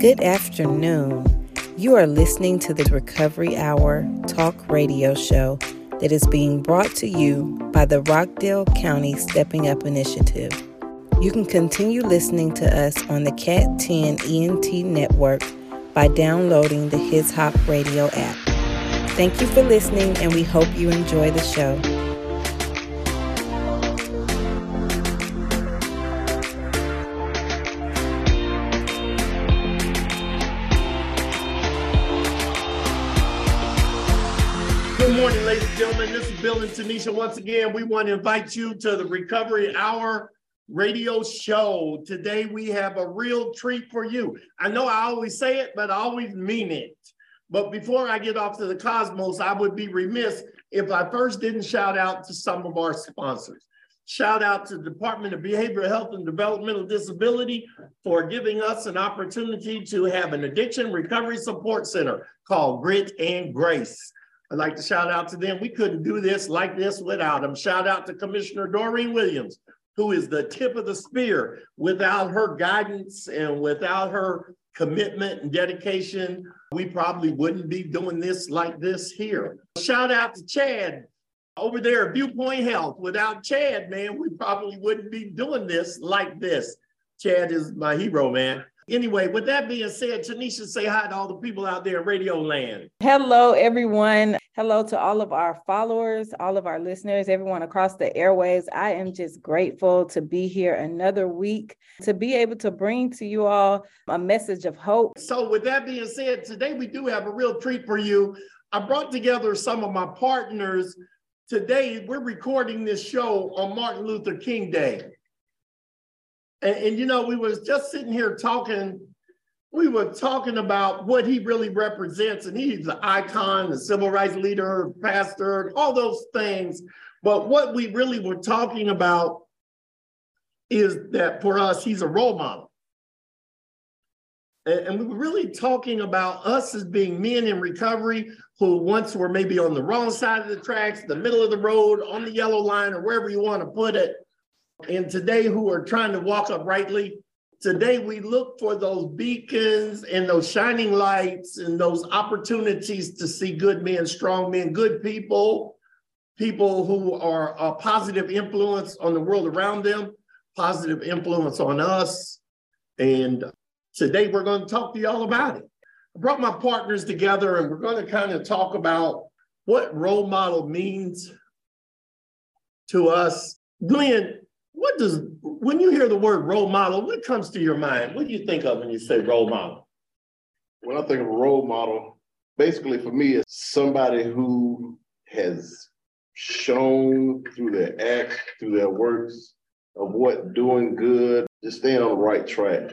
Good afternoon. You are listening to the Recovery Hour talk radio show that is being brought to you by the Rockdale County Stepping Up Initiative. You can continue listening to us on the Cat 10 ENT network by downloading the His Hop Radio app. Thank you for listening, and we hope you enjoy the show. Gentlemen. This is Bill and Tanisha. Once again, we want to invite you to the Recovery Hour radio show. Today, we have a real treat for you. I know I always say it, but I always mean it. But before I get off to the cosmos, I would be remiss if I first didn't shout out to some of our sponsors. Shout out to the Department of Behavioral Health and Developmental Disability for giving us an opportunity to have an addiction recovery support center called Grit and Grace. I'd like to shout out to them. We couldn't do this like this without them. Shout out to Commissioner Doreen Williams, who is the tip of the spear. Without her guidance and without her commitment and dedication, we probably wouldn't be doing this like this here. Shout out to Chad over there at Viewpoint Health. Without Chad, man, we probably wouldn't be doing this like this. Chad is my hero, man. Anyway, with that being said, Tanisha, say hi to all the people out there in Radio Land. Hello, everyone. Hello to all of our followers, all of our listeners, everyone across the airways. I am just grateful to be here another week to be able to bring to you all a message of hope. So, with that being said, today we do have a real treat for you. I brought together some of my partners. Today, we're recording this show on Martin Luther King Day. And, and, you know, we was just sitting here talking, we were talking about what he really represents. And he's an icon, the civil rights leader, pastor, all those things. But what we really were talking about is that for us, he's a role model. And, and we were really talking about us as being men in recovery who once were maybe on the wrong side of the tracks, the middle of the road, on the yellow line, or wherever you want to put it and today who are trying to walk uprightly. Today, we look for those beacons and those shining lights and those opportunities to see good men, strong men, good people, people who are a positive influence on the world around them, positive influence on us. And today, we're going to talk to you all about it. I brought my partners together and we're going to kind of talk about what role model means to us. Glenn, what does when you hear the word role model, what comes to your mind? What do you think of when you say role model? When I think of role model, basically for me, it's somebody who has shown through their acts, through their works, of what doing good, just staying on the right track.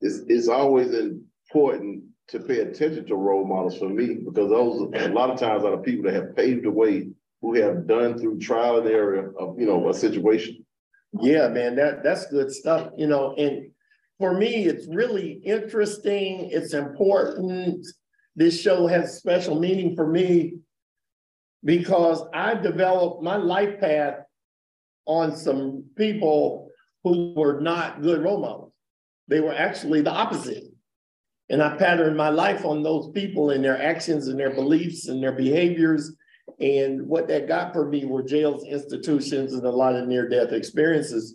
It's, it's always important to pay attention to role models for me because those a lot of times are the people that have paved the way, who have done through trial and error of you know a situation yeah, man, that that's good stuff. You know, and for me, it's really interesting. It's important. This show has special meaning for me because I developed my life path on some people who were not good role models. They were actually the opposite. And I patterned my life on those people and their actions and their beliefs and their behaviors and what that got for me were jails, institutions, and a lot of near death experiences,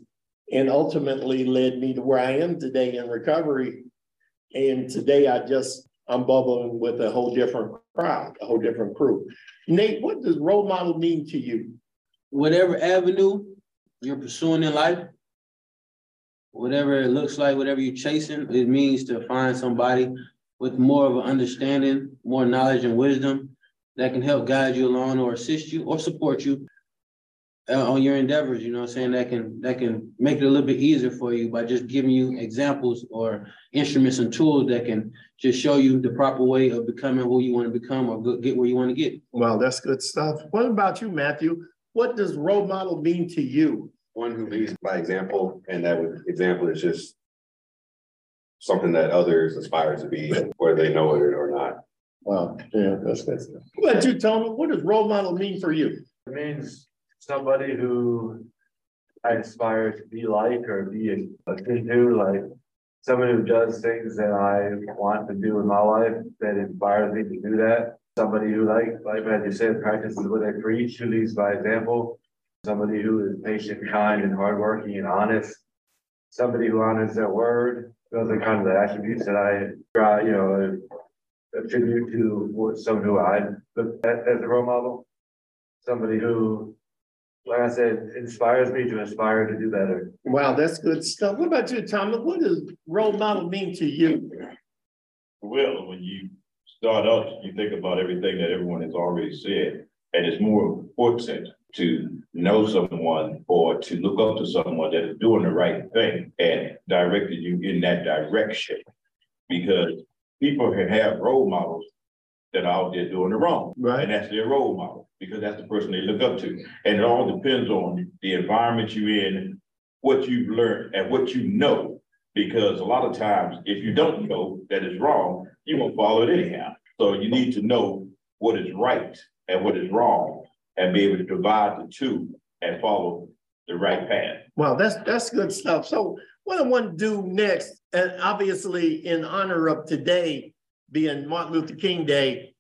and ultimately led me to where I am today in recovery. And today I just, I'm bubbling with a whole different crowd, a whole different crew. Nate, what does role model mean to you? Whatever avenue you're pursuing in life, whatever it looks like, whatever you're chasing, it means to find somebody with more of an understanding, more knowledge and wisdom that can help guide you along or assist you or support you uh, on your endeavors, you know I'm saying? That can that can make it a little bit easier for you by just giving you examples or instruments and tools that can just show you the proper way of becoming who you want to become or get where you want to get. Well, that's good stuff. What about you, Matthew? What does role model mean to you? One who leads by example, and that example is just something that others aspire to be, whether they know it or not. Wow, yeah, that's good. About you, Tony? What does role model mean for you? It means somebody who I aspire to be like or be akin to, like somebody who does things that I want to do in my life that inspires me to do that. Somebody who like, like as you said, practices what they preach, who leads by example. Somebody who is patient, kind, and hardworking and honest. Somebody who honors their word. Those are kind of the attributes that I try, you know, attribute to someone who I look at as a role model. Somebody who, like I said, inspires me to aspire to do better. Wow, that's good stuff. What about you, Thomas? What does role model mean to you? Well, when you start out, you think about everything that everyone has already said, and it's more important to know someone or to look up to someone that is doing the right thing and directed you in that direction. Because people can have role models that are out there doing the wrong. Right. And that's their role model because that's the person they look up to. And it all depends on the environment you're in, what you've learned and what you know. Because a lot of times, if you don't know that it's wrong, you won't follow it anyhow. So you need to know what is right and what is wrong and be able to divide the two and follow the right path. Well, that's that's good stuff. So what I want to do next, and obviously in honor of today being Martin Luther King Day,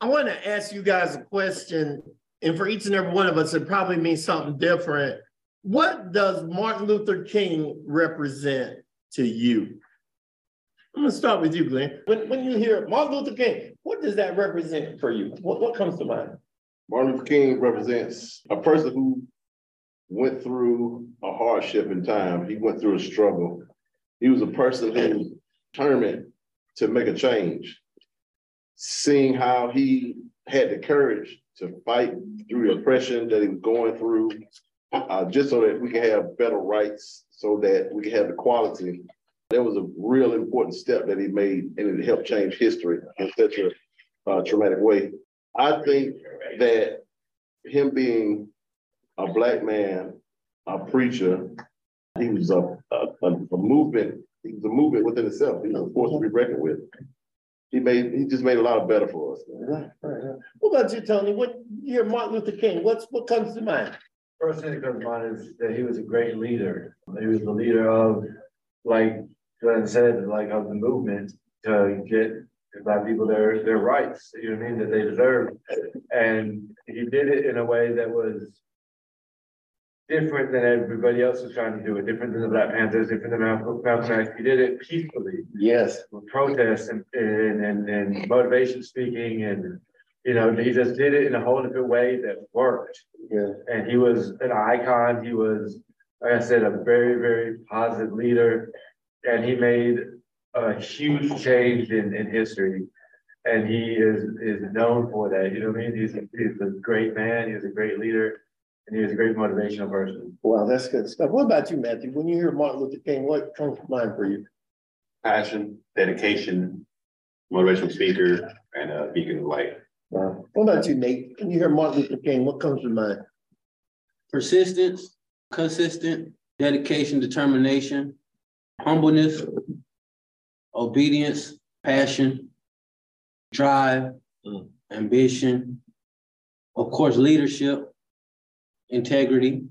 I want to ask you guys a question, and for each and every one of us, it probably means something different. What does Martin Luther King represent to you? I'm gonna start with you, Glenn. When, when you hear Martin Luther King, what does that represent for you? What, what comes to mind? Martin Luther King represents a person who went through a hardship in time. He went through a struggle. He was a person who determined to make a change. Seeing how he had the courage to fight through the oppression that he was going through, uh, just so that we can have better rights, so that we can have equality. That was a real important step that he made, and it helped change history in such a uh, traumatic way. I think that him being a black man, a preacher, he was a, a, a movement. He was a movement within itself. He was a force to be reckoned with. He made he just made a lot of better for us. Right, right, right. What about you, Tony? What you hear Martin Luther King? What's what comes to mind? First thing that comes to mind is that he was a great leader. He was the leader of, like Glenn said, like of the movement to get black people their their rights, you know what I mean, that they deserve. And he did it in a way that was different than everybody else was trying to do it, different than the Black Panthers, different than Malcolm X. He did it peacefully Yes. with protests and, and, and, and motivation speaking and, you know, he just did it in a whole different way that worked. Yeah. And he was an icon. He was, like I said, a very, very positive leader. And he made a huge change in, in history. And he is, is known for that. You know what I mean? He's, he's a great man. He's a great leader. And he was a great motivational person. Wow, that's good stuff. What about you, Matthew? When you hear Martin Luther King, what comes to mind for you? Passion, dedication, motivational speaker, and a beacon of light. Wow. What about you, Nate? When you hear Martin Luther King, what comes to mind? persistence, consistent, dedication, determination, humbleness, obedience, passion, drive, mm. ambition, of course, leadership, integrity,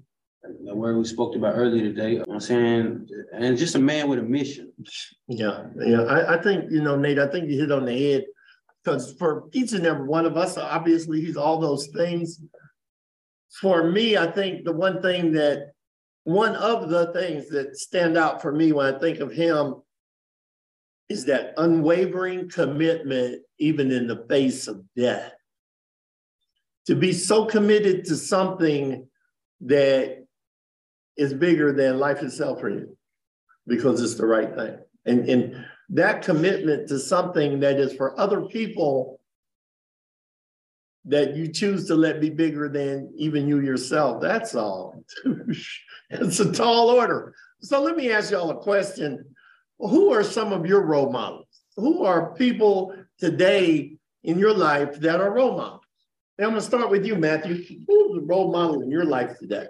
the word we spoke about earlier today. You know I'm saying, and just a man with a mission. Yeah, yeah. I, I think, you know, Nate, I think you hit on the head. Because for each and every one of us, obviously he's all those things. For me, I think the one thing that one of the things that stand out for me when I think of him is that unwavering commitment, even in the face of death. To be so committed to something that is bigger than life itself for you because it's the right thing. And, and that commitment to something that is for other people that you choose to let be bigger than even you yourself. That's all. it's a tall order. So let me ask y'all a question. Who are some of your role models? Who are people today in your life that are role models? And I'm gonna start with you, Matthew. Who's the role model in your life today?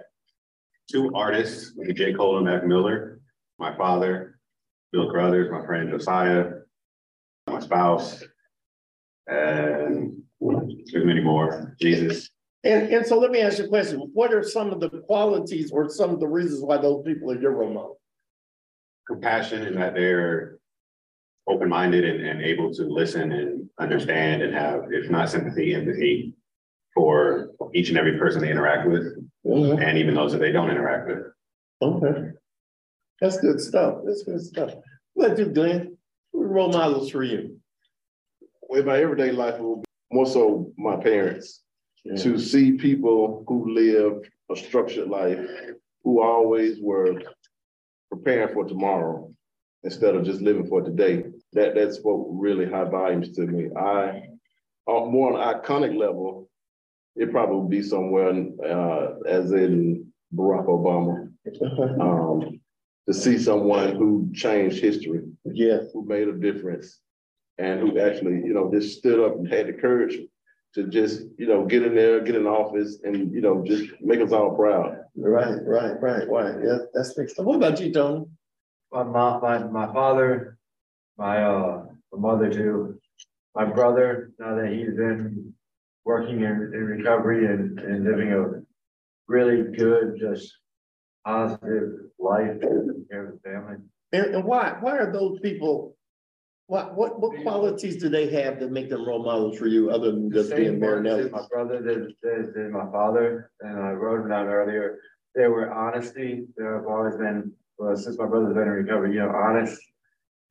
Two artists, J. Cole and Mac Miller, my father, Bill Crothers, my friend Josiah, my spouse, and there's many more, Jesus. And, and so let me ask you a question. What are some of the qualities or some of the reasons why those people are your role models? compassion and that they're open-minded and, and able to listen and understand and have, if not sympathy, empathy for each and every person they interact with, Mhm. and even those that they don't interact with. Okay. That's good stuff. That's good stuff. What about you, Glenn? Who are role models for you? In my everyday life, it will be more so my parents, to see people who live a structured life, who always were preparing for tomorrow instead of just living for today. That that spoke really high volumes to me. I, on more on an iconic level, it probably would be somewhere uh, as in Barack Obama. Um, to see someone who changed history, Yeah, who made a difference, and who actually, you know, just stood up and had the courage to just, you know, get in there, get in office, and you know, just make us all proud. right, right, right, right. Yeah, that's big stuff. What about you, Tony? My mom, my, my father, my, uh, my mother too, my brother, now that he's been working in, in recovery and, and living a really good, just positive life, taking care of his family. And, and why, why are those people, what, what, what qualities do they have that make them role models for you other than just being Marinelli? My brother did, did, did my father, and I wrote them down earlier. They were honesty. There have always been, well, since my brother's been in recovery, you know, honest,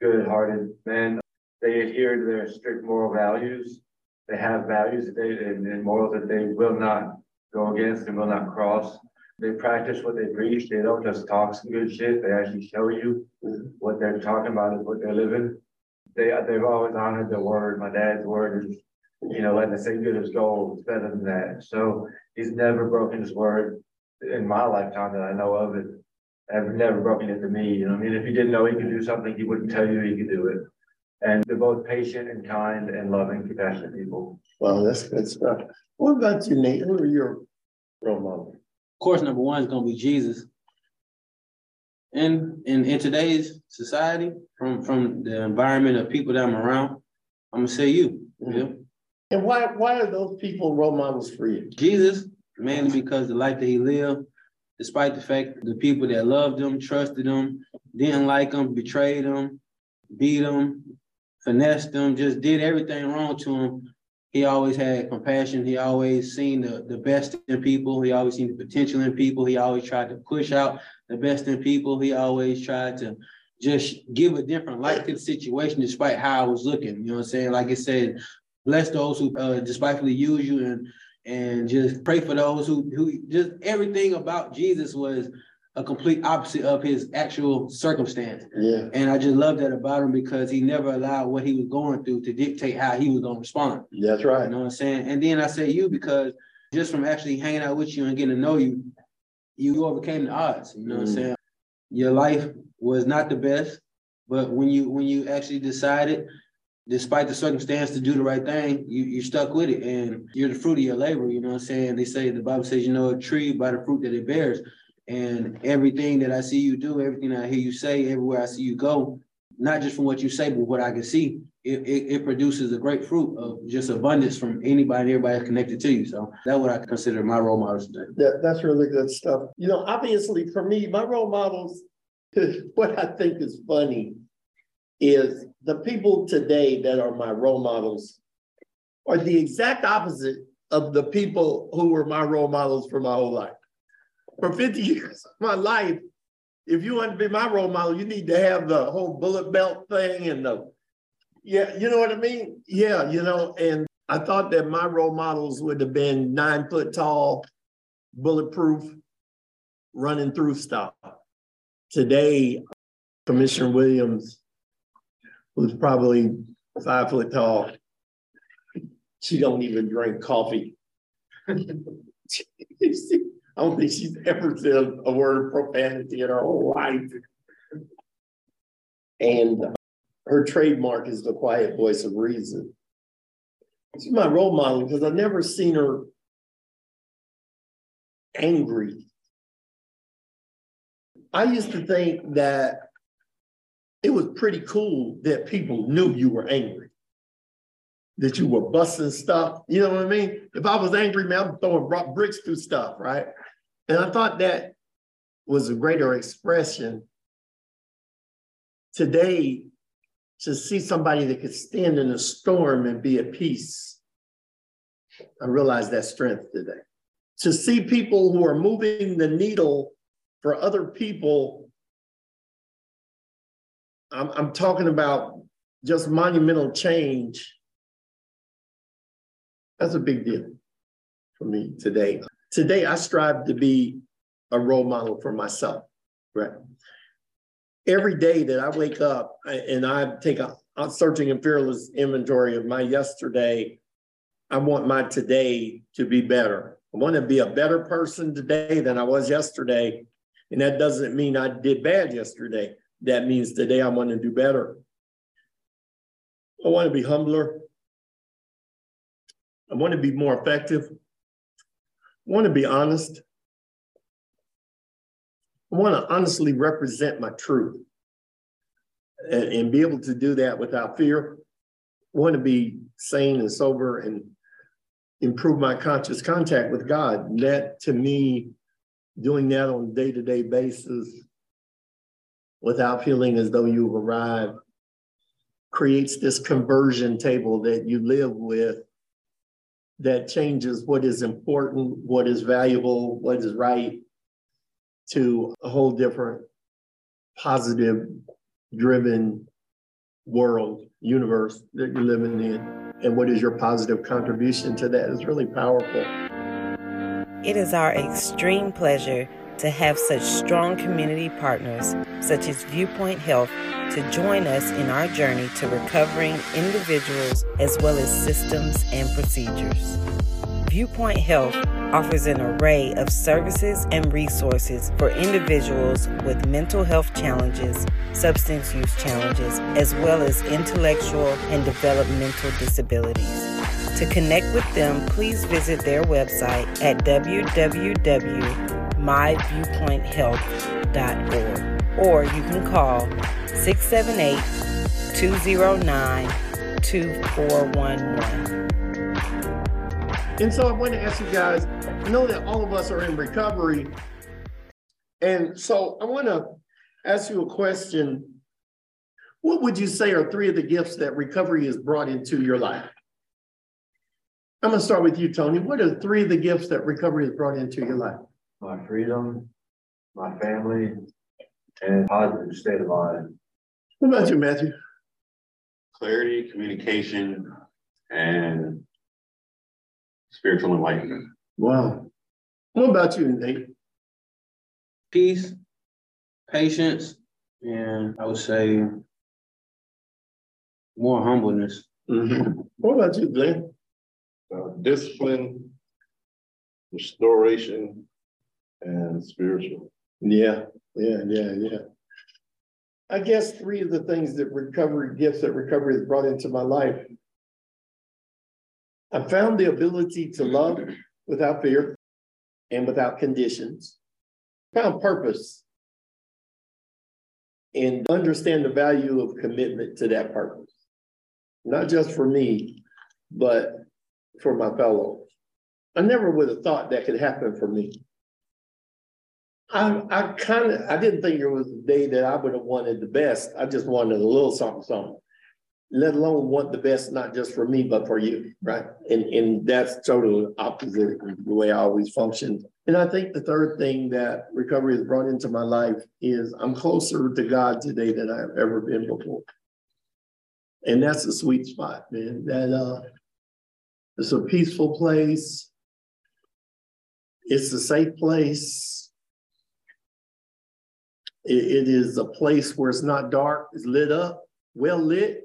good-hearted men. They adhere to their strict moral values. They have values that they, and, and morals that they will not go against and will not cross. They practice what they preach. They don't just talk some good shit. They actually show you what they're talking about is what they're living. They, they've always honored the word. My dad's word is, you know, letting the say good as gold, it's better than that. So he's never broken his word in my lifetime that I know of it. I've never broken it to me, you know, I mean, if he didn't know he could do something, he wouldn't tell you he could do it. And they're both patient and kind and loving, compassionate people. Wow, that's good stuff. What about you, Nate? Who are your role models? Of course, number one is gonna be Jesus. And in, in today's society, from, from the environment of people that I'm around, I'm gonna say you, you know? And why, why are those people role models for you? Jesus, mainly because the life that he lived, despite the fact the people that loved him, trusted him, didn't like him, betrayed him, beat him, finessed them, just did everything wrong to him. He always had compassion. He always seen the, the best in people. He always seen the potential in people. He always tried to push out the best in people. He always tried to just give a different light to the situation despite how I was looking. You know what I'm saying? Like I said, bless those who uh, despitefully use you and and just pray for those who who just everything about Jesus was a complete opposite of his actual circumstance. Yeah, And I just love that about him because he never allowed what he was going through to dictate how he was going to respond. that's right. You know what I'm saying? And then I say you because just from actually hanging out with you and getting to know you, you overcame the odds. You know what I'm Mm. saying? Your life was not the best, but when you when you actually decided, despite the circumstance, to do the right thing, you you stuck with it, and you're the fruit of your labor. You know what I'm saying? They say the Bible says you know a tree by the fruit that it bears, and everything that I see you do, everything I hear you say, everywhere I see you go, not just from what you say, but what I can see, it, it, it produces a great fruit of just abundance from anybody and everybody connected to you. So that's what I consider my role models today. That, that's really good stuff. You know, obviously for me, my role models, what I think is funny is the people today that are my role models are the exact opposite of the people who were my role models for my whole life. For 50 years of my life, if you want to be my role model, you need to have the whole bullet belt thing and the, yeah, you know what I mean? Yeah, you know, and I thought that my role models would have been nine foot tall, bulletproof, running through stuff. Today, Commissioner Williams, who's probably five foot tall, she don't even drink coffee. I don't think she's ever said a word of profanity in her whole life. And uh, her trademark is the quiet voice of reason. She's my role model because I've never seen her angry. I used to think that it was pretty cool that people knew you were angry, that you were busting stuff. You know what I mean? If I was angry, man, I'm throwing bricks through stuff, right? And I thought that was a greater expression today to see somebody that could stand in a storm and be at peace. I realize that strength today. To see people who are moving the needle for other people, I'm, I'm talking about just monumental change. That's a big deal for me today. Today, I strive to be a role model for myself, right? Every day that I wake up and I take a, searching and fearless inventory of my yesterday, I want my today to be better. I want to be a better person today than I was yesterday. And that doesn't mean I did bad yesterday. That means today I want to do better. I want to be humbler. I want to be more effective. Want to be honest. I want to honestly represent my truth and, and be able to do that without fear. I want to be sane and sober and improve my conscious contact with God. That to me, doing that on a day to day basis without feeling as though you've arrived creates this conversion table that you live with that changes what is important, what is valuable, what is right to a whole different positive driven world, universe that you're living in. And what is your positive contribution to that is really powerful. It is our extreme pleasure to have such strong community partners, such as Viewpoint Health, to join us in our journey to recovering individuals as well as systems and procedures. Viewpoint Health offers an array of services and resources for individuals with mental health challenges, substance use challenges, as well as intellectual and developmental disabilities. To connect with them, please visit their website at www.myviewpointhealth.org or you can call 678 209 2411. And so I want to ask you guys, I know that all of us are in recovery. And so I want to ask you a question. What would you say are three of the gifts that recovery has brought into your life? I'm going to start with you, Tony. What are three of the gifts that recovery has brought into your life? My freedom, my family, and positive state of mind. What about you, Matthew? Clarity, communication, and spiritual enlightenment. Wow. What about you, Nate? Peace, patience, and I would say more humbleness. Mm-hmm. What about you, Glenn? Uh, discipline, restoration, and spiritual. Yeah, yeah, yeah, yeah. I guess three of the things that recovery gifts that recovery has brought into my life. I found the ability to love without fear and without conditions. Found purpose and understand the value of commitment to that purpose. Not just for me, but for my fellow. I never would have thought that could happen for me. I, I kind of, I didn't think there was a day that I would have wanted the best. I just wanted a little something, something. Let alone want the best, not just for me, but for you, right? And and that's totally opposite the way I always functioned. And I think the third thing that recovery has brought into my life is I'm closer to God today than I've ever been before. And that's a sweet spot, man. That uh it's a peaceful place. It's a safe place. It, is a place where it's not dark, it's lit up, well lit.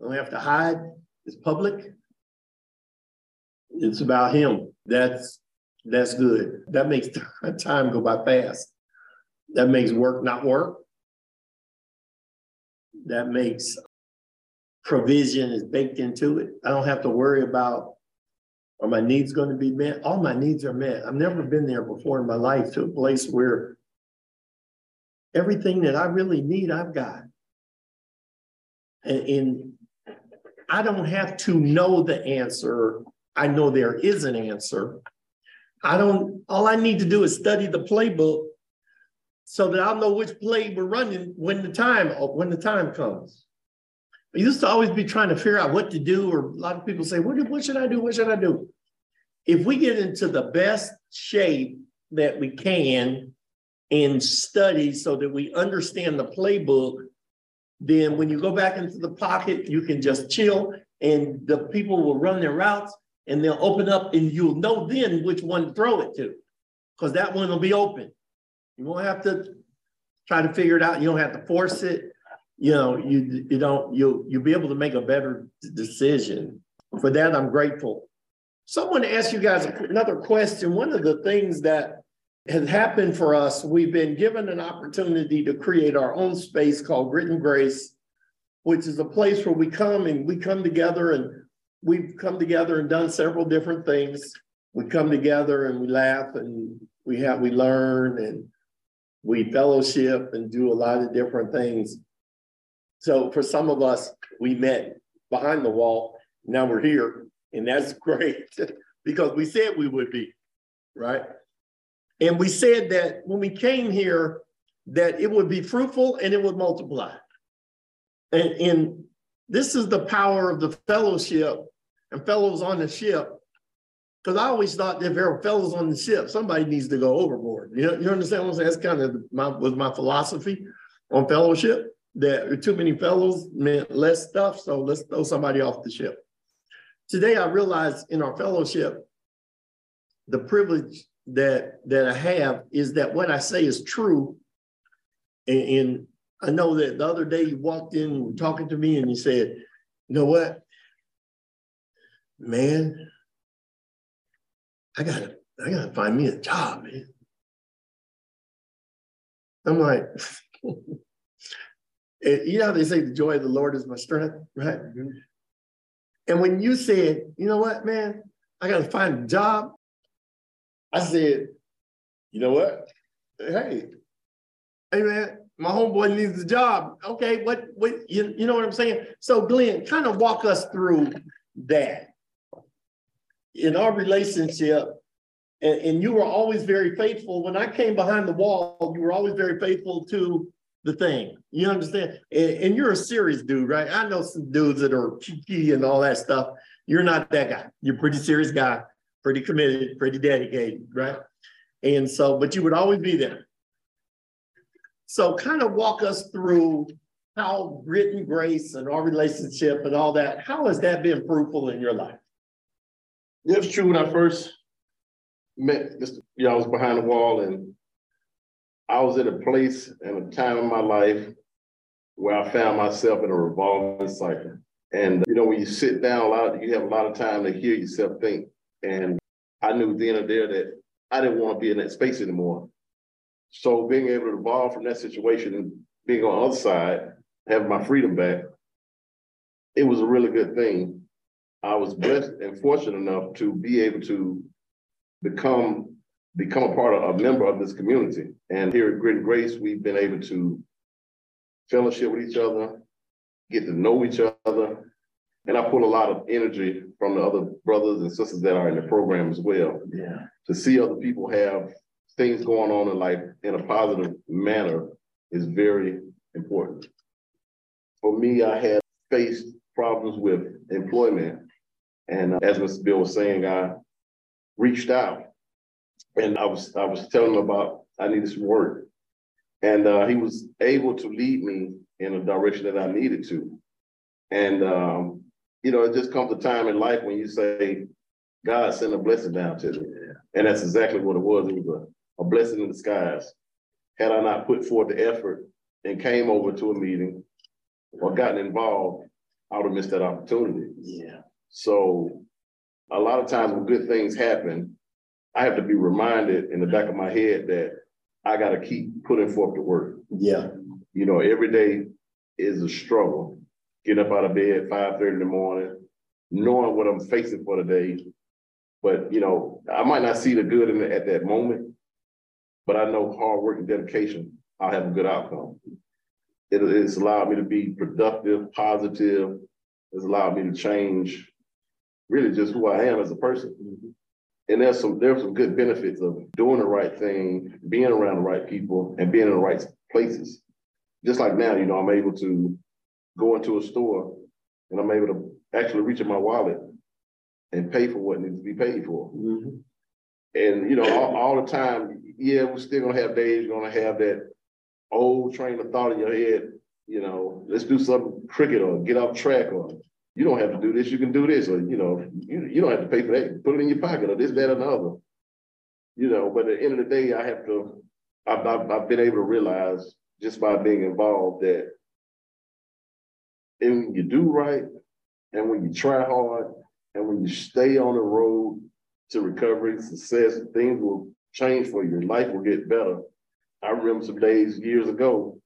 Don't have to hide, it's public. It's about him. That's that's good. That makes time go by fast. That makes work not work. That makes provision is baked into it. I don't have to worry about are my needs going to be met? All my needs are met. I've never been there before in my life to a place where everything that I really need, I've got. And, and I don't have to know the answer. I know there is an answer. I don't, all I need to do is study the playbook, so that I'll know which play we're running when the time when the time comes. I used to always be trying to figure out what to do, or a lot of people say, what, what should I do? What should I do? If we get into the best shape that we can and study so that we understand the playbook, then when you go back into the pocket, you can just chill and the people will run their routes and they'll open up and you'll know then which one to throw it to because that one will be open. You won't have to try to figure it out. You don't have to force it. You know, you you don't you'll you'll be able to make a better decision. For that, I'm grateful. Someone asked you guys another question. One of the things that has happened for us, we've been given an opportunity to create our own space called Grit and Grace, which is a place where we come and we come together and we've come together and done several different things. We come together and we laugh and we have we learn and we fellowship and do a lot of different things. So for some of us, we met behind the wall. Now we're here, and that's great because we said we would be, right? And we said that when we came here, that it would be fruitful and it would multiply. And, and this is the power of the fellowship and fellows on the ship. Because I always thought that if there were fellows on the ship, somebody needs to go overboard. You, know, you understand what I'm saying? That's kind of my was my philosophy on fellowship. That too many fellows meant less stuff, so let's throw somebody off the ship. Today I realize in our fellowship, the privilege that that I have is that what I say is true. And, and I know that the other day you walked in talking to me and you said, you know what? Man, I gotta, I gotta find me a job, man. I'm like, you know how they say the joy of the Lord is my strength, right? Mm-hmm. And when you said, you know what, man, I gotta find a job, I said, you know what? Hey, hey man, my homeboy needs a job. Okay, what what you, you know what I'm saying? So Glenn, kind of walk us through that. In our relationship, and, and you were always very faithful. When I came behind the wall, you were always very faithful to the thing. You understand? And, and, you're a serious dude, right? I know some dudes that are cheeky and all that stuff. You're not that guy. You're a pretty serious guy, pretty committed, pretty dedicated, right? And so, but you would always be there. So, kind of walk us through how and Grace and our relationship and all that. How has that been fruitful in your life? It's true. When I first met Mr. Know, I was behind the wall and I was at a place and a time in my life where I found myself in a revolving cycle. And you know, when you sit down a lot, you have a lot of time to hear yourself think. And I knew then and there that I didn't want to be in that space anymore. So being able to evolve from that situation and being on the other side, having my freedom back, it was a really good thing. I was blessed and fortunate enough to be able to become become a part of a member of this community. And here at Grit and Grace, we've been able to fellowship with each other, get to know each other. And I pull a lot of energy from the other brothers and sisters that are in the program as well. Yeah. To see other people have things going on in life in a positive manner is very important. For me, I had faced problems with employment. And uh, as Mr. Bill was saying, I reached out and I was I was telling him about I needed some work. And uh, he was able to lead me in a direction that I needed to. And um, you know, it just comes a time in life when you say, God sent a blessing down to me. And that's exactly what it was. It was a, a blessing in disguise. Had I not put forth the effort and came over to a meeting or gotten involved, I would have missed that opportunity. Yeah. So a lot of times when good things happen, I have to be reminded in the back of my head that I got to keep putting forth the work. Yeah. You know, every day is a struggle. Getting up out of bed at 5:30 in the morning, knowing what I'm facing for the day. But you know, I might not see the good in it at that moment, but I know hard work and dedication, I'll have a good outcome. It, it's allowed me to be productive, positive. It's allowed me to change really just who I am as a person. Mm-hmm. And there's some there's some good benefits of doing the right thing, being around the right people, and being in the right places. Just like now, you know, I'm able to go into a store and I'm able to actually reach in my wallet and pay for what needs to be paid for. Mm-hmm. And you know, all, all, the time, yeah, we're still gonna have days, you're gonna have that old train of thought in your head, you know, let's do some cricket or get off track or you don't have to do this, you can do this, or you know, you, you don't have to pay for that, put it in your pocket or this, that, another. You know, but at the end of the day, I have to, I've, I've, I've been able to realize just by being involved that and when you do right and when you try hard and when you stay on the road to recovery, success, things will change for you. Life will get better. I remember some days years ago,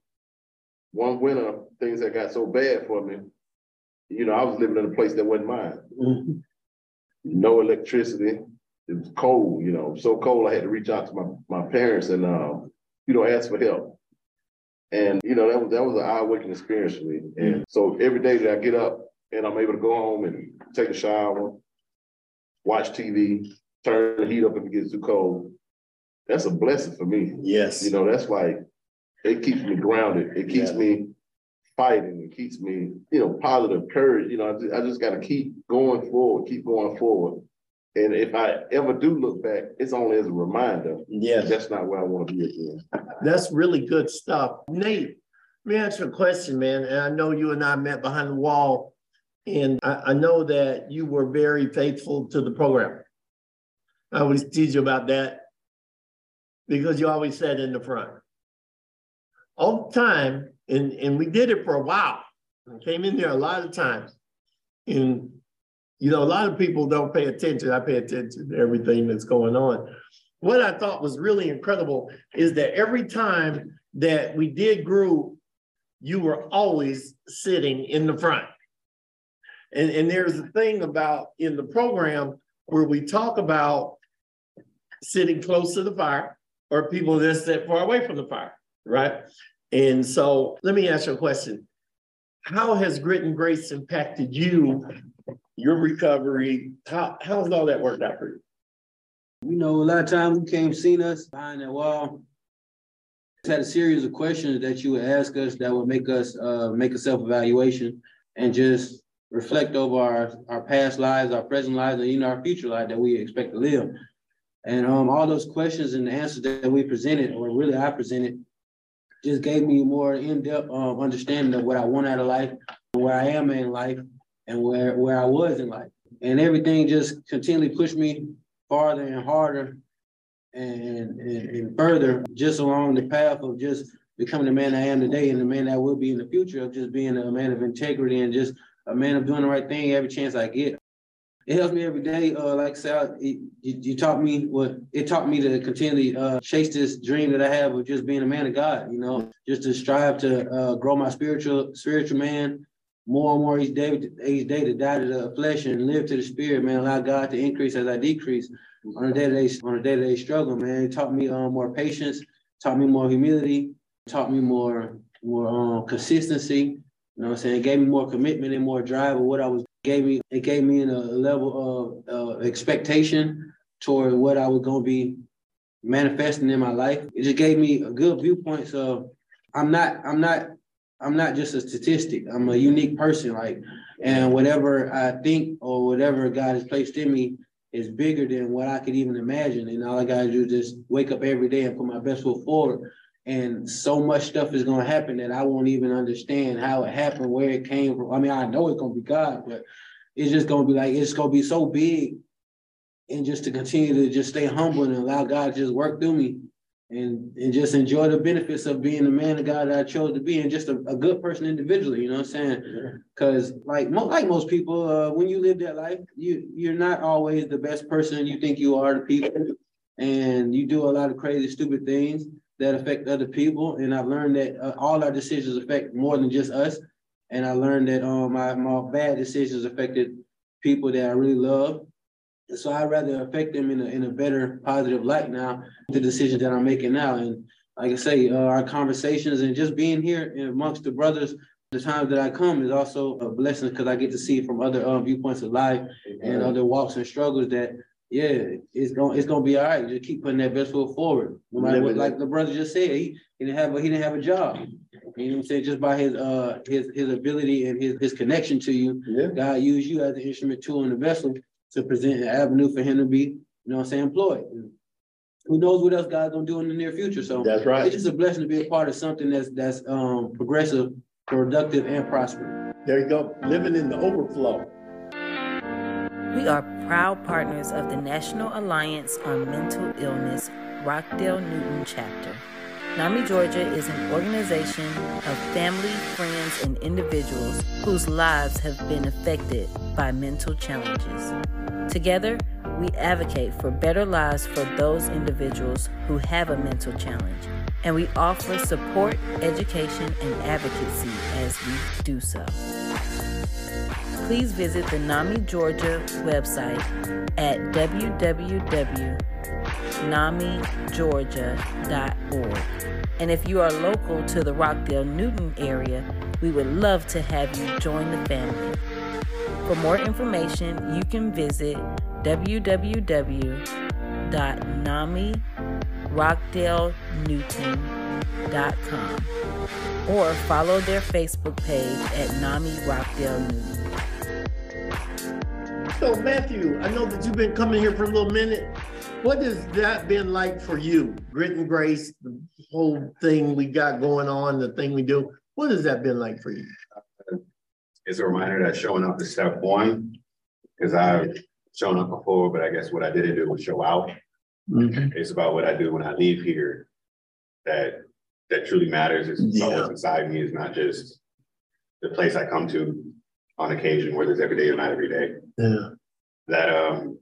one winter, things that got so bad for me. You know, I was living in a place that wasn't mine. Mm-hmm. No electricity. It was cold, you know, so cold I had to reach out to my, my parents and uh, you know, ask for help. And you know, that was that was an eye-awakening experience for me. And so every day that I get up and I'm able to go home and take a shower, watch TV, turn the heat up if it gets too cold, that's a blessing for me. Yes. You know, that's like it keeps me grounded. It keeps yeah. me fighting. It keeps me, you know, positive courage. You know, I just, I just got to keep going forward, keep going forward. And if I ever do look back, it's only as a reminder. Yeah. That's not where I want to be again. That's really good stuff. Nate, let me ask you a question, man. And I know you and I met behind the wall, and I, I know that you were very faithful to the program. I always tease you about that because you always sat in the front. All the time, and, and we did it for a while. I came in there a lot of times. And you know, a lot of people don't pay attention. I pay attention to everything that's going on. What I thought was really incredible is that every time that we did group, you were always sitting in the front. And, and there's a thing about in the program where we talk about sitting close to the fire or people that sit far away from the fire, right? And so let me ask you a question. How has grit and grace impacted you your recovery. How how's all that worked out for you? You know, a lot of times you came seen us behind that wall. Had a series of questions that you would ask us that would make us uh, make a self-evaluation and just reflect over our, our past lives, our present lives, and even our future life that we expect to live. And um, all those questions and the answers that we presented, or really I presented, just gave me more in-depth um, understanding of what I want out of life, where I am in life, and where where I was in life. And everything just continually pushed me farther and harder and, and, and further just along the path of just becoming the man I am today and the man I will be in the future of just being a man of integrity and just a man of doing the right thing every chance I get. It helps me every day. Uh, like I said, it, you, you, taught me what it taught me to continually uh, chase this dream that I have of just being a man of God. You know, just to strive to uh, grow my spiritual spiritual man, more and more each day, each day to die to the flesh and live to the spirit, man. Allow God to increase as I decrease on a day-to-day on a day-to-day struggle, man. It taught me um, more patience, taught me more humility, taught me more more um, consistency. You know what I'm saying? It gave me more commitment and more drive of what I was gave me. It gave me a level of uh, expectation toward what I was gonna be manifesting in my life. It just gave me a good viewpoint. So I'm not I'm not I'm not just a statistic. I'm a unique person. Like, and whatever I think or whatever God has placed in me is bigger than what I could even imagine. And all I gotta do is just wake up every day and put my best foot forward. And so much stuff is gonna happen that I won't even understand how it happened, where it came from. I mean, I know it's gonna be God, but it's just gonna be like it's gonna be so big. And just to continue to just stay humble and allow God to just work through me and and just enjoy the benefits of being the man of God that I chose to be and just a, a good person individually, you know what I'm saying? Because like mo- like most people, uh, when you live that life, you you're not always the best person you think you are to people, and you do a lot of crazy, stupid things that affect other people. And I've learned that uh, all our decisions affect more than just us. And I learned that um my, my bad decisions affected people that I really love so I'd rather affect them in a, in a better positive light now, the decisions that I'm making now. And like I say, uh, our conversations and just being here amongst the brothers, the times that I come is also a blessing because I get to see from other uh, viewpoints of life and other walks and struggles that yeah, it's gonna it's gonna be all right. Just keep putting that best foot forward. No matter what, like the brother just said, he, he didn't have a he didn't have a job. You know what I'm saying? Just by his uh his his ability and his his connection to you, Yeah. God used you as the instrument tool in the vessel to present an avenue for him to be, you know what I'm saying, employed. Who knows what else God's gonna do in the near future? So That's right. it's just a blessing to be a part of something that's that's um progressive, productive, and prosperous. There you go. Living in the overflow. We are proud partners of the National Alliance on Mental Illness, Rockdale Newton chapter. NAMI Georgia is an organization of family, friends, and individuals whose lives have been affected by mental challenges. Together, we advocate for better lives for those individuals who have a mental challenge, and we offer support, education, and advocacy as we do so please visit the NAMI Georgia website at www.namigeorgia.org. And if you are local to the Rockdale Newton area, we would love to have you join the family. For more information, you can visit www.namirockdalenewton.com or follow their Facebook page at NAMI Rockdale Newton. So Matthew, I know that you've been coming here for a little minute. What has that been like for you? Grit and grace, the whole thing we got going on, the thing we do. What has that been like for you? It's a reminder that showing up is step one, because I've shown up before, but I guess what I didn't do was show out. It's about what I do when I leave here that that truly matters. It's about what's inside me. It's not just the place I come to on occasion, whether it's every day or not every day. Yeah. That um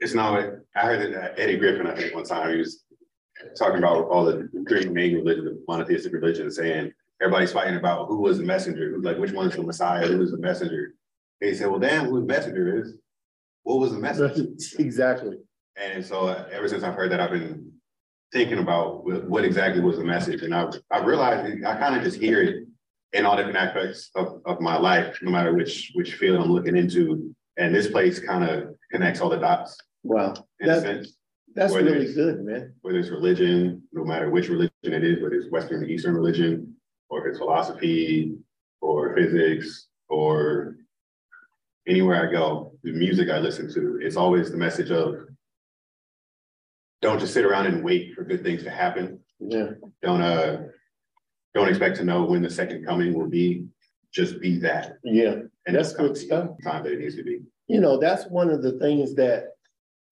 it's not I heard that Eddie Griffin, I think one time he was talking about all the three main religions, the monotheistic religions, saying everybody's fighting about who was the messenger, like which one is the Messiah, who is the messenger. They he said, Well, damn, who the messenger is. What was the message? Exactly. And so uh, ever since I've heard that, I've been thinking about what, exactly was the message. And I, I realized I kind of just hear it in all different aspects of, of my life, no matter which which field I'm looking into. And this place kind of connects all the dots Wow. in a That, sense, that's really good, man. whether it's religion, no matter which religion it is, whether it's Western or Eastern religion, or if it's philosophy or physics or anywhere I go, the music I listen to, it's always the message of don't just sit around and wait for good things to happen. Yeah. Don't uh don't expect to know when the second coming will be. Just be that. Yeah. And That's good stuff. Time that it needs to be. You know, that's one of the things that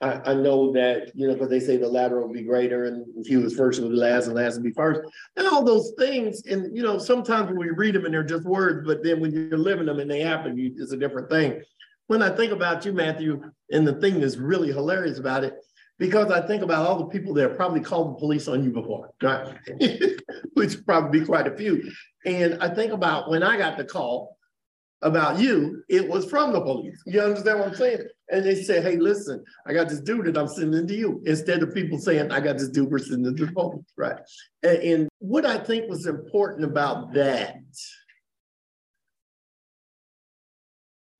I, I know that, you know, because they say the latter will be greater and if he was first will be last and last will be first. And all those things. And, you know, sometimes when we read them and they're just words, but then when you're living them and they happen, you, it's a different thing. When I think about you, Matthew, and the thing that's really hilarious about it, because I think about all the people that probably called the police on you before, right? Which probably be quite a few. And I think about when I got the call about you, it was from the police. You understand what I'm saying? And they said, hey, listen, I got this dude that I'm sending to you, instead of people saying, I got this dude we're sending to the police, right? And, and what I think was important about that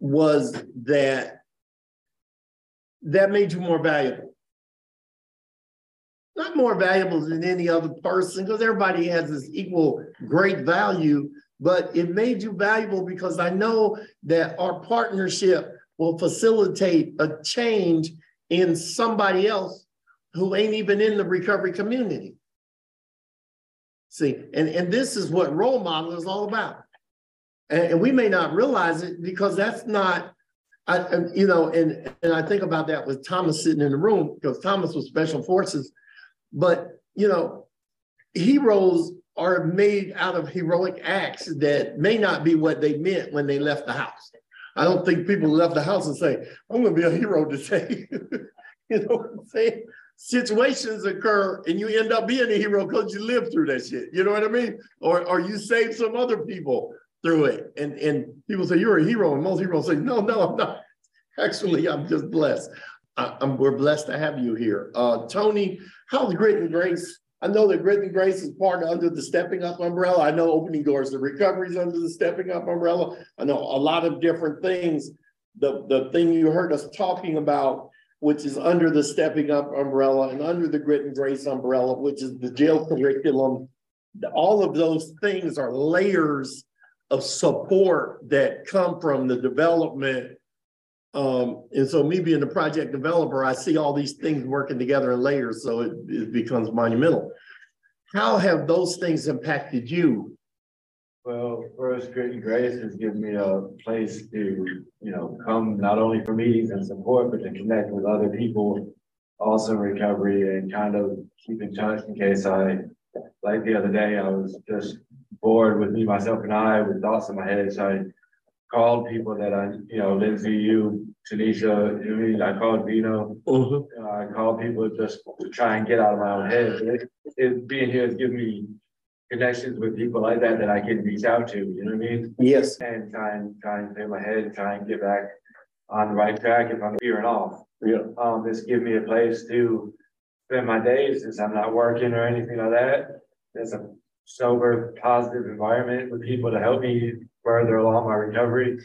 was that that made you more valuable. Not more valuable than any other person, because everybody has this equal great value, but it made you valuable because I know that our partnership will facilitate a change in somebody else who ain't even in the recovery community. See, and, and this is what role model is all about. And, and we may not realize it because that's not, I, and, you know, and, and I think about that with Thomas sitting in the room because Thomas was special forces. But, you know, heroes are made out of heroic acts that may not be what they meant when they left the house. I don't think people left the house and say, I'm going to be a hero today. you know what I'm saying? Situations occur and you end up being a hero because you lived through that shit. You know what I mean? Or, or you saved some other people through it. And, and people say, You're a hero. And most heroes say, No, no, I'm not. Actually, I'm just blessed. I, am we're blessed to have you here. Uh, Tony, how's Grit and Grace? I know that Grit and Grace is part under the Stepping Up umbrella. I know Opening Doors, the recovery is under the Stepping Up umbrella. I know a lot of different things. The, the thing you heard us talking about which is under the Stepping Up umbrella and under the Grit and Grace umbrella, which is the jail curriculum. All of those things are layers of support that come from the development. Um, and so me being the project developer, I see all these things working together in layers, so it, it becomes monumental. How have those things impacted you? Well, first, Grit and Grace has given me a place to, you know, come not only for meetings and support, but to connect with other people. Also in recovery and kind of keep in touch in case I, like the other day, I was just bored with me, myself and I with thoughts in my head. So I called people that I, you know, Lindsay, you, Tanisha, you know, mean, I called Vino. Uh, I called people just to try and get out of my own head. It, it being here has given me connections with people like that that I can reach out to, you know what I mean? Yes. And try and try and clear my head and try and get back on the right track if I'm veering off. Yeah. Um, this give me a place to spend my days since I'm not working or anything like that. There's a sober, positive environment with people to help me further along my recovery.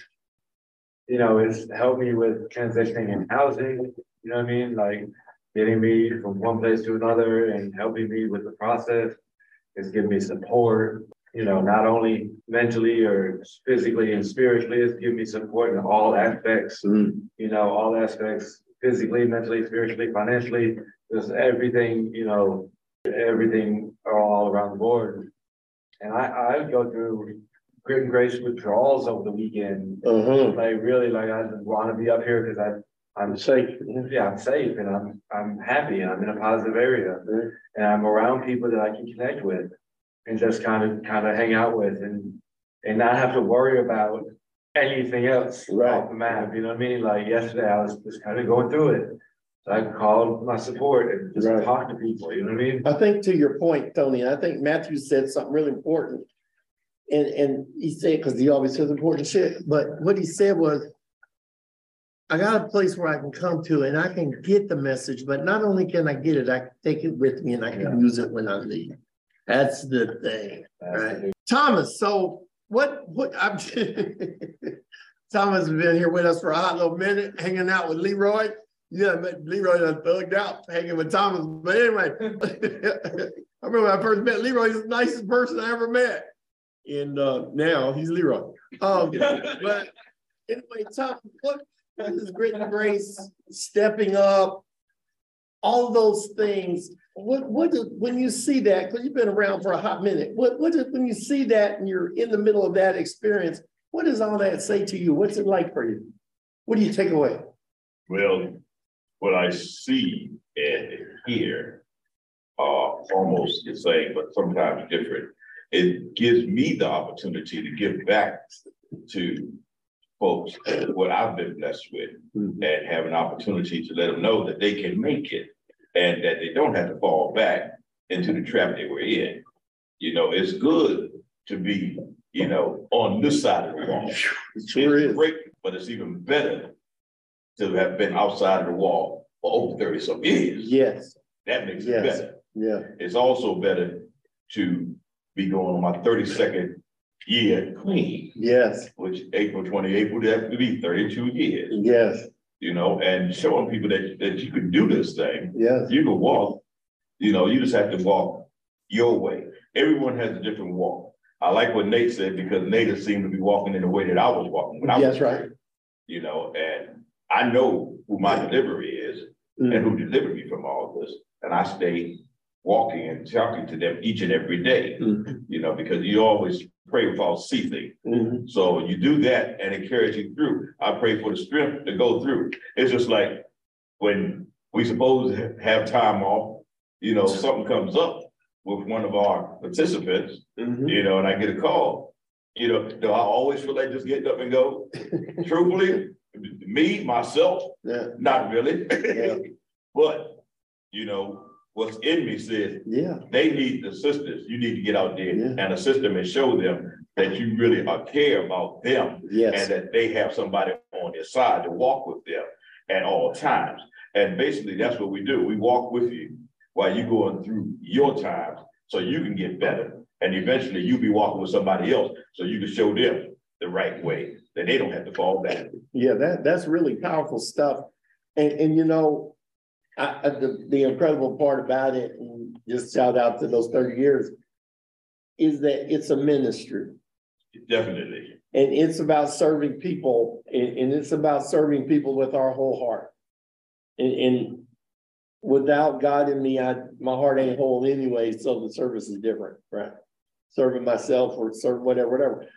You know, it's helped me with transitioning in housing, you know what I mean? Like getting me from one place to another and helping me with the process. It's given me support, you know, not only mentally or physically and spiritually, it's given me support in all aspects, Mm. you know, all aspects, physically, mentally, spiritually, financially, just everything, you know, everything all around the board. And I, I go through and grace withdrawals over the weekend. Uh-huh. Like really, like I just want to be up here because I, I'm Safe. yeah, I'm safe and I'm, I'm happy and I'm in a positive area. And I'm around people that I can connect with and just kind of, kind of hang out with and, and not have to worry about anything else Right. off the map, you know what I mean? Like yesterday, I was just kind of going through it. So I called my support and just Right. talked to people, you know what I mean? I think to your point, Tony, I think Matthew said something really important. And, and he said, because he always says important shit, but what he said was, I got a place where I can come to and I can get the message, but not only can I get it, I can take it with me and I can use it when I leave. That's the thing, right? Thomas, so what, what, I'm. Thomas has been here with us for a hot little minute, hanging out with Leroy. Yeah, but Leroy done thugged out hanging with Thomas. But anyway, I remember when I first met Leroy, he's the nicest person I ever met. And uh, now he's Leroy. Um, but anyway, Tom, what what is grit and grace, stepping up, all those things? What what when you see that? Because you've been around for a hot minute. What what does when you see that and you're in the middle of that experience? What does all that say to you? What's it like for you? What do you take away? Well, what I see and hear are almost the same, but sometimes different. It gives me the opportunity to give back to folks what I've been blessed with Mhm. and have an opportunity to let them know that they can make it and that they don't have to fall back into the trap they were in. You know, it's good to be, you know, on this side of the wall. It sure It's is. Great, but it's even better to have been outside of the wall for over thirty some years. Yes, That makes it better. yeah, It's also better to be going on my thirty-second year clean, yes, which April twenty-eighth would have to be thirty-two years, yes, you know, and showing people that, that you can do this thing. yes. You can walk, you know, you just have to walk your way. Everyone has a different walk. I like what Nate said because Nate seemed to be walking in the way that I was walking. when I was That's right. You know, and I know who my delivery is and Mm, who delivered me from all this. And I stay walking and talking to them each and every day, mm, you know, because you always pray without ceasing. mm. So you do that and it carries you through. I pray for the strength to go through. It's just like when we supposed to have time off, you know, something comes up with one of our participants, Mhm. you know, and I get a call. You know, do I always feel like just getting up and go? Truthfully, me, myself, Yeah, not really. Yeah. But, you know, what's in me says, yeah, they need the sisters. You need to get out there Yeah. and assist them and show them that you really are care about them yes. and that they have somebody on their side to walk with them at all times. And basically, that's what we do. We walk with you while you're going through your times so you can get better. And eventually you'll be walking with somebody else so you can show them the right way, that they don't have to fall back. yeah, that, that's really powerful stuff. And, and you know, I, I, the, the incredible part about it, and just shout out to those 30 years, is that it's a ministry. Definitely. And it's about serving people, and, and it's about serving people with our whole heart. And, and without God in me, I my heart ain't whole anyway, so the service is different, right? Serving myself or serve whatever, whatever.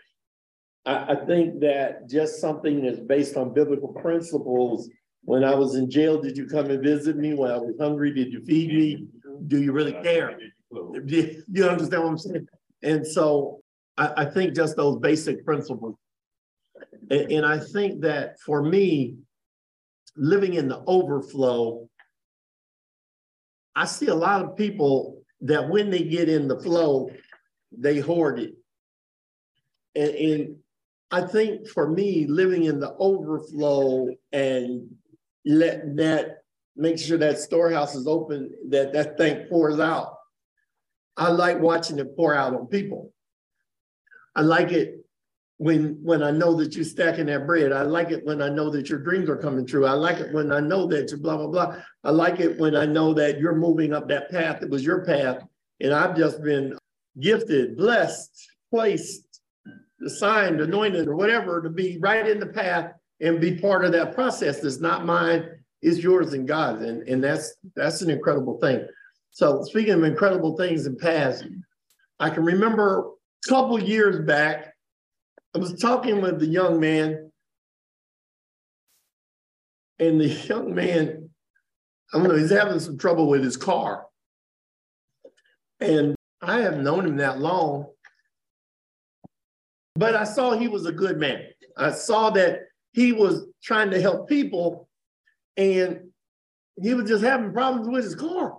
I, I think that just something that's based on biblical principles. When I was in jail, did you come and visit me? When I was hungry, did you feed me? Do you really care? Do you understand what I'm saying? And so I, I think just those basic principles. And, and I think that for me, living in the overflow, I see a lot of people that when they get in the flow, they hoard it. And, and I think for me, living in the overflow and let that make sure that storehouse is open, that that thing pours out. I like watching it pour out on people. I like it when when I know that you're stacking that bread. I like it when I know that your dreams are coming true. I like it when I know that you're blah blah blah. I like it when I know that you're moving up that path that was your path, and I've just been gifted, blessed, placed, assigned, anointed, or whatever to be right in the path and be part of that process. That's not mine, is yours and God's, and and that's that's an incredible thing. So speaking of incredible things in past, I can remember a couple years back I was talking with the young man, and the young man, I don't know, he's having some trouble with his car. And I haven't known him that long, but I saw he was a good man. I saw that he was trying to help people, and he was just having problems with his car.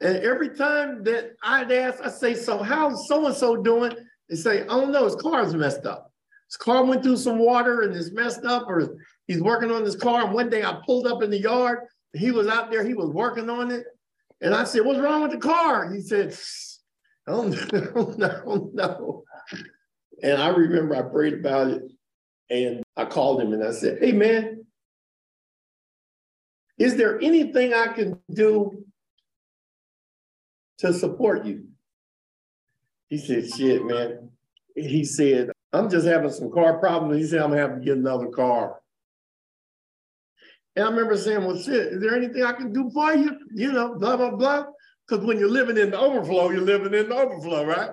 And every time that I'd ask, I say, So, how's so and so doing? They say, oh no, his car's messed up. His car went through some water and it's messed up, or he's working on his car. And one day I pulled up in the yard. He was out there, he was working on it. And I said, What's wrong with the car? He said, Oh no, no, no. And I remember I prayed about it and I called him and I said, Hey man, is there anything I can do to support you? He said, shit, man. He said, I'm just having some car problems. He said, I'm having to have to get another car. And I remember saying, well, shit, is there anything I can do for you? You know, blah, blah, blah. Because when you're living in the overflow, you're living in the overflow, right?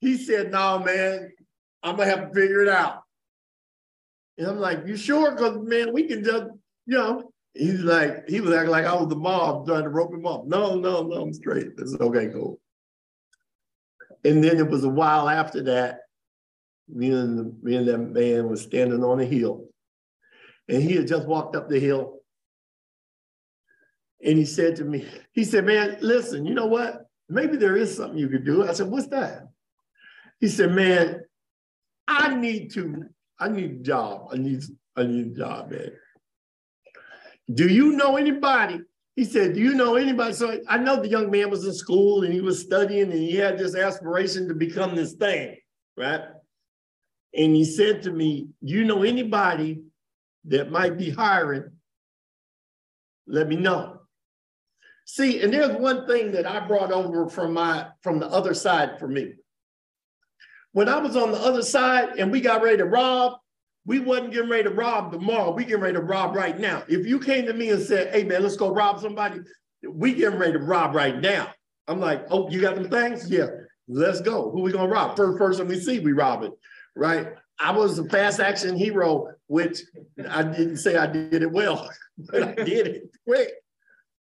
He said, no, man, I'm going to have to figure it out. And I'm like, you sure? Because, man, we can just, you know, he's like, he was acting like I was the mob trying to rope him up. No, no, no, I'm straight. This is okay, cool. And then it was a while after that, me and, me and that man was standing on a hill. And he had just walked up the hill. And he said to me, he said, man, listen, you know what? Maybe there is something you could do. I said, what's that? He said, man, I need to, I need a job. I need, I need a job, man. Do you know anybody he said, Do you know anybody? So I know the young man was in school and he was studying and he had this aspiration to become this thing, right? And he said to me, You know anybody that might be hiring? Let me know. See, and there's one thing that I brought over from my from the other side for me. When I was on the other side and we got ready to rob, we wasn't getting ready to rob tomorrow. We getting ready to rob right now. If you came to me and said, hey man, let's go rob somebody, we getting ready to rob right now. I'm like, oh, you got them things? Yeah, let's go. Who we gonna rob? First person we see, we rob it, right? I was a fast action hero, which I didn't say I did it well, but I did it quick.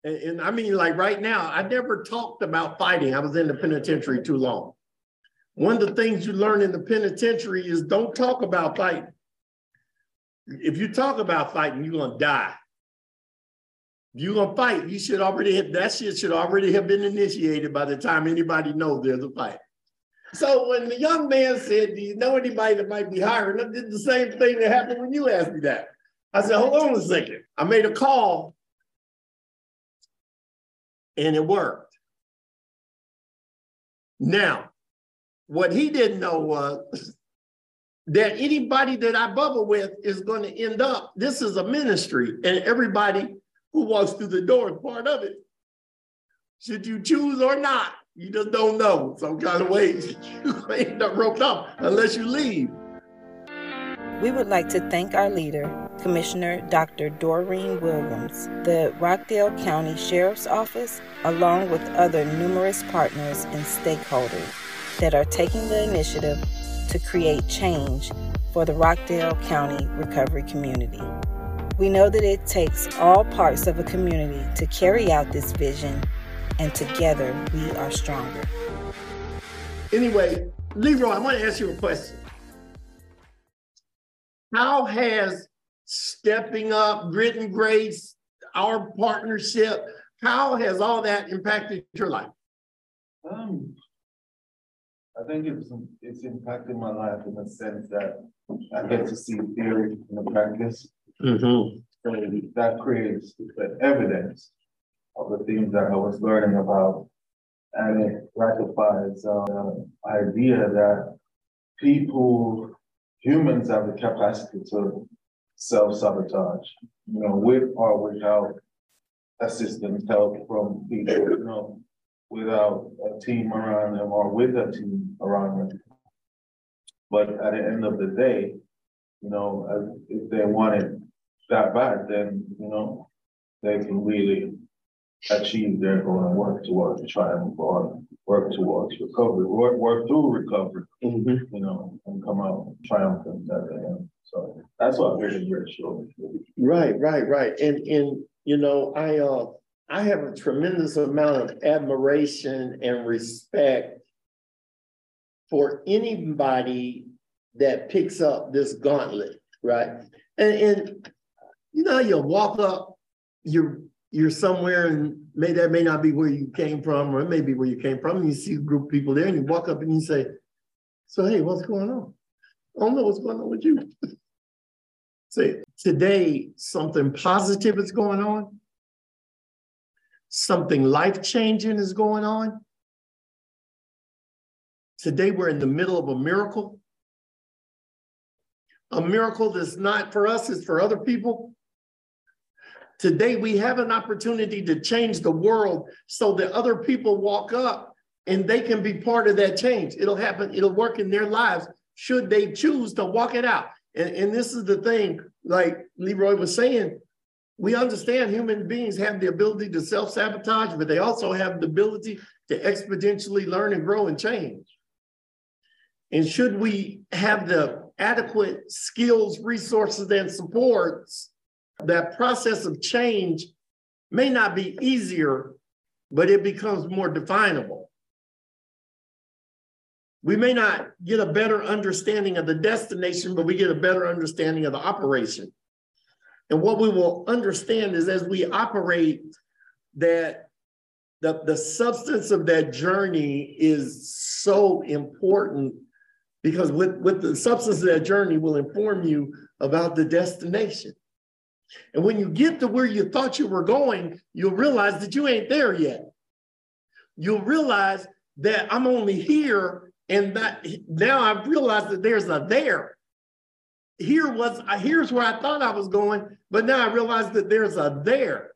And, and I mean, like right now, I never talked about fighting. I was in the penitentiary too long. One of the things you learn in the penitentiary is don't talk about fighting if you talk about fighting, you're gonna die. If you're gonna fight, you should already have that shit should already have been initiated by the time anybody knows there's a fight. So when the young man said, Do you know anybody that might be hiring? I did the same thing that happened when you asked me that. I said, hold on a second. I made a call and it worked. Now, what he didn't know was that anybody that I bubble with is going to end up. This is a ministry, and everybody who walks through the door is part of it. Should you choose or not, you just don't know. Some kind of way you end up roped up unless you leave. We would like to thank our leader, Commissioner Dr. Doreen Williams, the Rockdale County Sheriff's Office, along with other numerous partners and stakeholders that are taking the initiative to create change for the Rockdale County recovery community. We know that it takes all parts of a community to carry out this vision, and together we are stronger. Anyway, Leroy, I want to ask you a question. How has stepping up, grit and grace, our partnership, how has all that impacted your life? Um, I think it's it's impacted my life in the sense that I get to see theory in the practice. Mm-hmm. So that creates the evidence of the things that I was learning about. And it ratifies uh, the idea that people, humans have the capacity to self-sabotage, you know, with or without assistance, help from people, you know, without a team around them or with a team around them. But at the end of the day, you know, if they want it that bad, then, you know, they can really achieve their goal and work towards triumph or work towards recovery, work, work through recovery, Mm-hmm. you know, and come out triumphant at the end. So that's what Vision Bridge shows. Right, right, right. And and you know, I uh I have a tremendous amount of admiration and respect for anybody that picks up this gauntlet, right? And and you know, you walk up, you're you're somewhere and may that may not be where you came from, or it may be where you came from, and you see a group of people there, and you walk up and you say, So hey, what's going on? I don't know what's going on with you. Say, today, something positive is going on. Something life changing is going on. Today, we're in the middle of a miracle. A miracle that's not for us, it's for other people. Today, we have an opportunity to change the world so that other people walk up and they can be part of that change. It'll happen, it'll work in their lives should they choose to walk it out. And, and this is the thing, like Leroy was saying, we understand human beings have the ability to self sabotage, but they also have the ability to exponentially learn and grow and change. And should we have the adequate skills, resources, and supports, that process of change may not be easier, but it becomes more definable. We may not get a better understanding of the destination, but we get a better understanding of the operation. And what we will understand is as we operate, that the, the substance of that journey is so important because with, with the substance of that journey will inform you about the destination. And when you get to where you thought you were going, you'll realize that you ain't there yet. You'll realize that I'm only here, and that now I've realized that there's a there. Here was here's where I thought I was going, but now I realize that there's a there.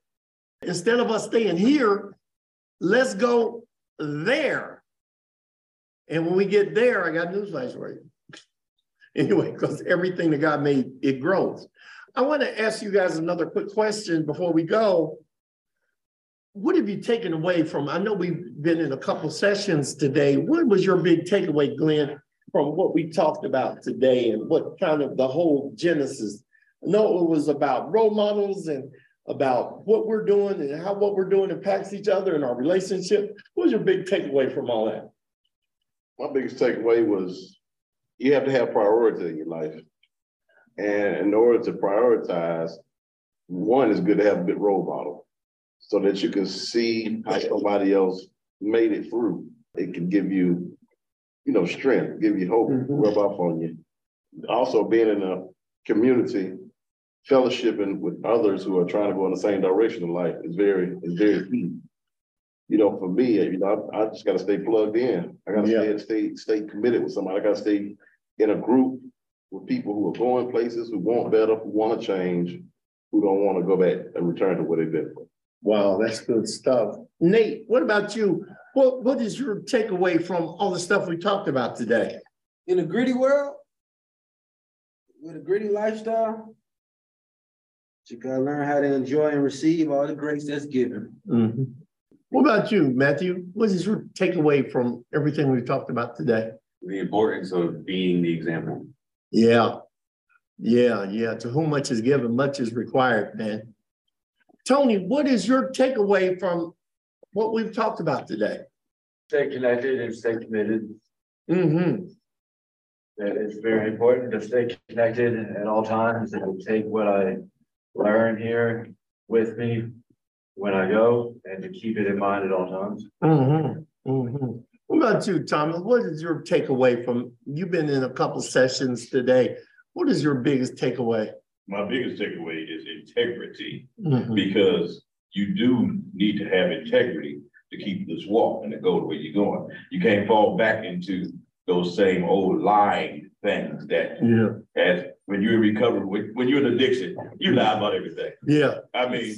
Instead of us staying here, let's go there. And when we get there, I got news flash for you. Anyway, because everything that God made, it grows. I want to ask you guys another quick question before we go. What have you taken away from? I know we've been in a couple sessions today. What was your big takeaway, Glenn, from what we talked about today and what kind of the whole genesis? Know it was about role models and about what we're doing and how what we're doing impacts each other and our relationship. What was your big takeaway from all that? My biggest takeaway was you have to have priority in your life. And in order to prioritize, one is good to have a good role model so that you can see how somebody else made it through. It can give you, you know, strength, give you hope, Mhm. rub off on you. Also, being in a community, fellowshipping with others who are trying to go in the same direction in life is very, is very key. You know, for me, you know, I, I just gotta stay plugged in. I gotta Yeah. stay, stay, stay committed with somebody. I gotta stay in a group with people who are going places, who want better, who want to change, who don't want to go back and return to what they've been. Wow, that's good stuff. Nate, what about you? What what is your takeaway from all the stuff we talked about today? In a gritty world, with a gritty lifestyle, you gotta learn how to enjoy and receive all the grace that's given. Mm-hmm. What about you, Matthew? What is your takeaway from everything we've talked about today? The importance of being the example. Yeah. Yeah, yeah. To whom much is given, much is required, man. Tony, what is your takeaway from what we've talked about today? Stay connected and stay committed. Mm-hmm. That it's very important to stay connected at all times and take what I learn here with me when I go and to keep it in mind at all times. Mm-hmm. Mm-hmm. What about you, Thomas? What is your takeaway from you've been in a couple sessions today? What is your biggest takeaway? My biggest takeaway is integrity, Mhm. because you do need to have integrity to keep this walk and to go the way you're going. You can't fall back into those same old lying things that Yeah, as when you're in recovery, when, when you're in addiction, you lie about everything. yeah. I mean,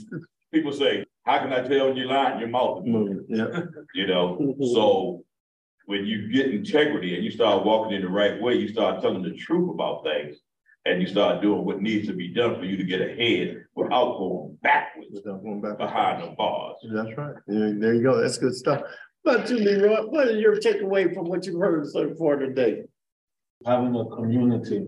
people say, how can I tell when you're lying? Your mouth is mm-hmm. moving, Yeah. you know? So when you get integrity and you start walking in the right way, you start telling the truth about things. And you start doing what needs to be done for you to get ahead without going backwards Without going back. behind the bars. That's right. Yeah, there you go. That's good stuff. But you, Leroy, what is your takeaway from what you've heard so far today? having a community,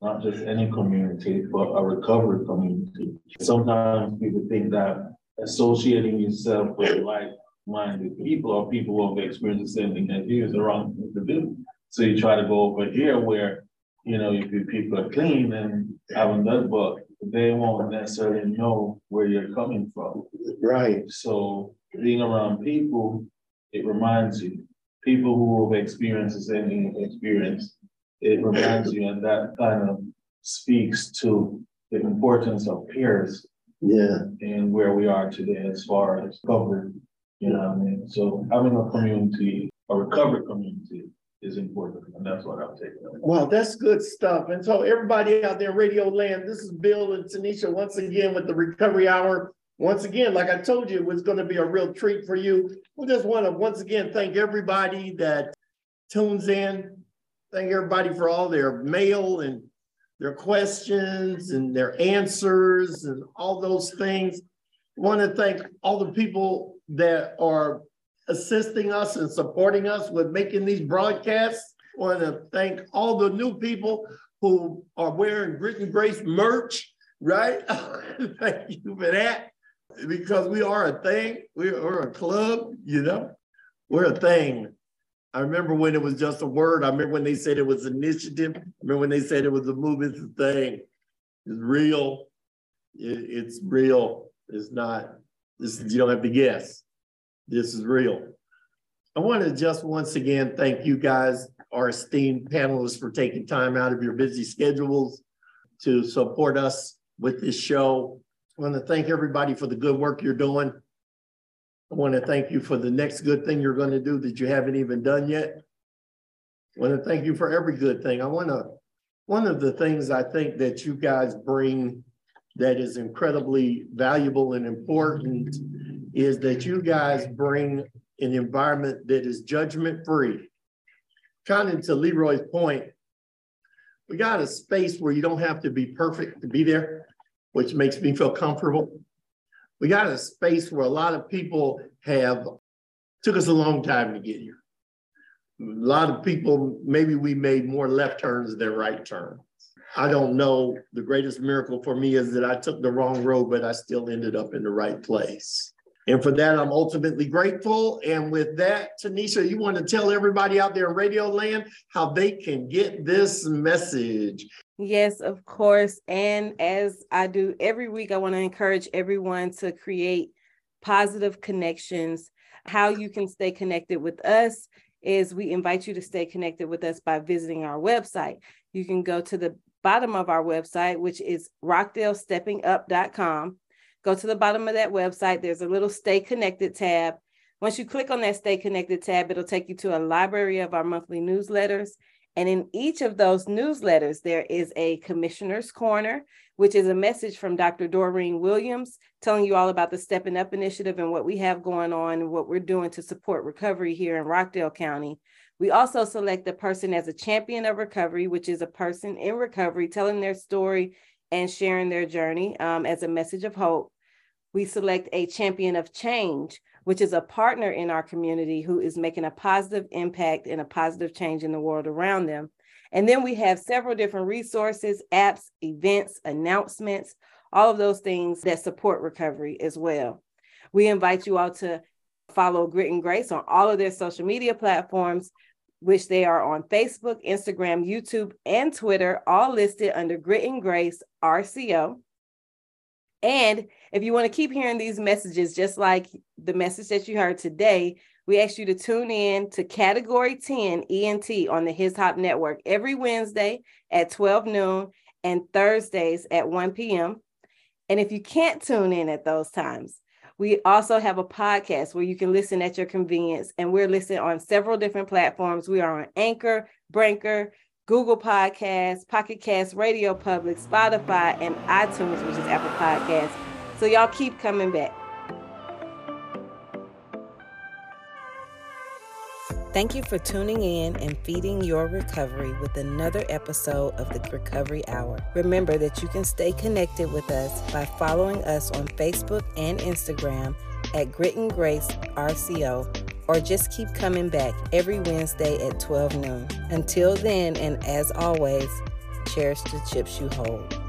not just any community, but a recovery community. Sometimes people think that associating yourself with like-minded people or people who have experienced the same thing as you is the wrong thing to do. So you try to go over here where, you know, if your people are clean and haven't done, but they won't necessarily know where you're coming from. Right. So being around people, it reminds you, people who have experienced the same you've it reminds you, and that kind of speaks to the importance of peers Yeah. and where we are today as far as recovery. You know what I mean? So having a community, a recovery community is important, and that's what I'm taking. away. Wow, that's good stuff. And so everybody out there, Radio Land, this is Bill and Tanisha once again with the Recovery Hour. Once again, like I told you, it was going to be a real treat for you. We just want to once again thank everybody that tunes in. Thank everybody for all their mail and their questions and their answers and all those things. Want to thank all the people that are assisting us and supporting us with making these broadcasts. I want to thank all the new people who are wearing Grit and Grace merch, right? thank you for that because we are a thing. We are a club, you know, we're a thing. I remember when it was just a word. I remember when they said it was an initiative. I remember when they said it was a movement, it's a thing. It's real. It- it's real. It's not, you don't have to guess. This is real. I want to just once again thank you guys, our esteemed panelists, for taking time out of your busy schedules to support us with this show. I want to thank everybody for the good work you're doing. I want to thank you for the next good thing you're going to do that you haven't even done yet. I want to thank you for every good thing. I want to, one of the things I think that you guys bring that is incredibly valuable and important is that you guys bring an environment that is judgment free. Kind of to Leroy's point, we got a space where you don't have to be perfect to be there, which makes me feel comfortable. We got a space where a lot of people have took us a long time to get here. A lot of people, maybe we made more left turns than right turns. I don't know. The greatest miracle for me is that I took the wrong road, but I still ended up in the right place. And for that, I'm ultimately grateful. And with that, Tanisha, you want to tell everybody out there in Radio Land how they can get this message. Yes, of course. And as I do every week, I want to encourage everyone to create positive connections. How you can stay connected with us is we invite you to stay connected with us by visiting our website. You can go to the bottom of our website, which is rockdalesteppingup.com. Go to the bottom of that website. There's a little stay connected tab. Once you click on that stay connected tab, it'll take you to a library of our monthly newsletters. And in each of those newsletters, there is a commissioner's corner, which is a message from Dr. Doreen Williams telling you all about the Stepping Up initiative and what we have going on and what we're doing to support recovery here in Rockdale County. We also select a person as a champion of recovery, which is a person in recovery telling their story and sharing their journey um, as a message of hope. We select a champion of change, which is a partner in our community who is making a positive impact and a positive change in the world around them. And then we have several different resources, apps, events, announcements, all of those things that support recovery as well. We invite you all to follow Grit and Grace on all of their social media platforms, which they are on Facebook, Instagram, YouTube, and Twitter, all listed under Grit and Grace RCO. And if you want to keep hearing these messages, just like the message that you heard today, we ask you to tune in to Category 10 ENT on the His Hop Network every Wednesday at 12 noon and Thursdays at 1 p.m. And if you can't tune in at those times, we also have a podcast where you can listen at your convenience. And we're listed on several different platforms. We are on Anchor, Breaker, Google Podcasts, Pocket Cast, Radio Public, Spotify, and iTunes, which is Apple Podcasts. So y'all keep coming back. Thank you for tuning in and feeding your recovery with another episode of the Recovery Hour. Remember that you can stay connected with us by following us on Facebook and Instagram at Grit and Grace RCO or just keep coming back every Wednesday at 12 noon. Until then, and as always, cherish the chips you hold.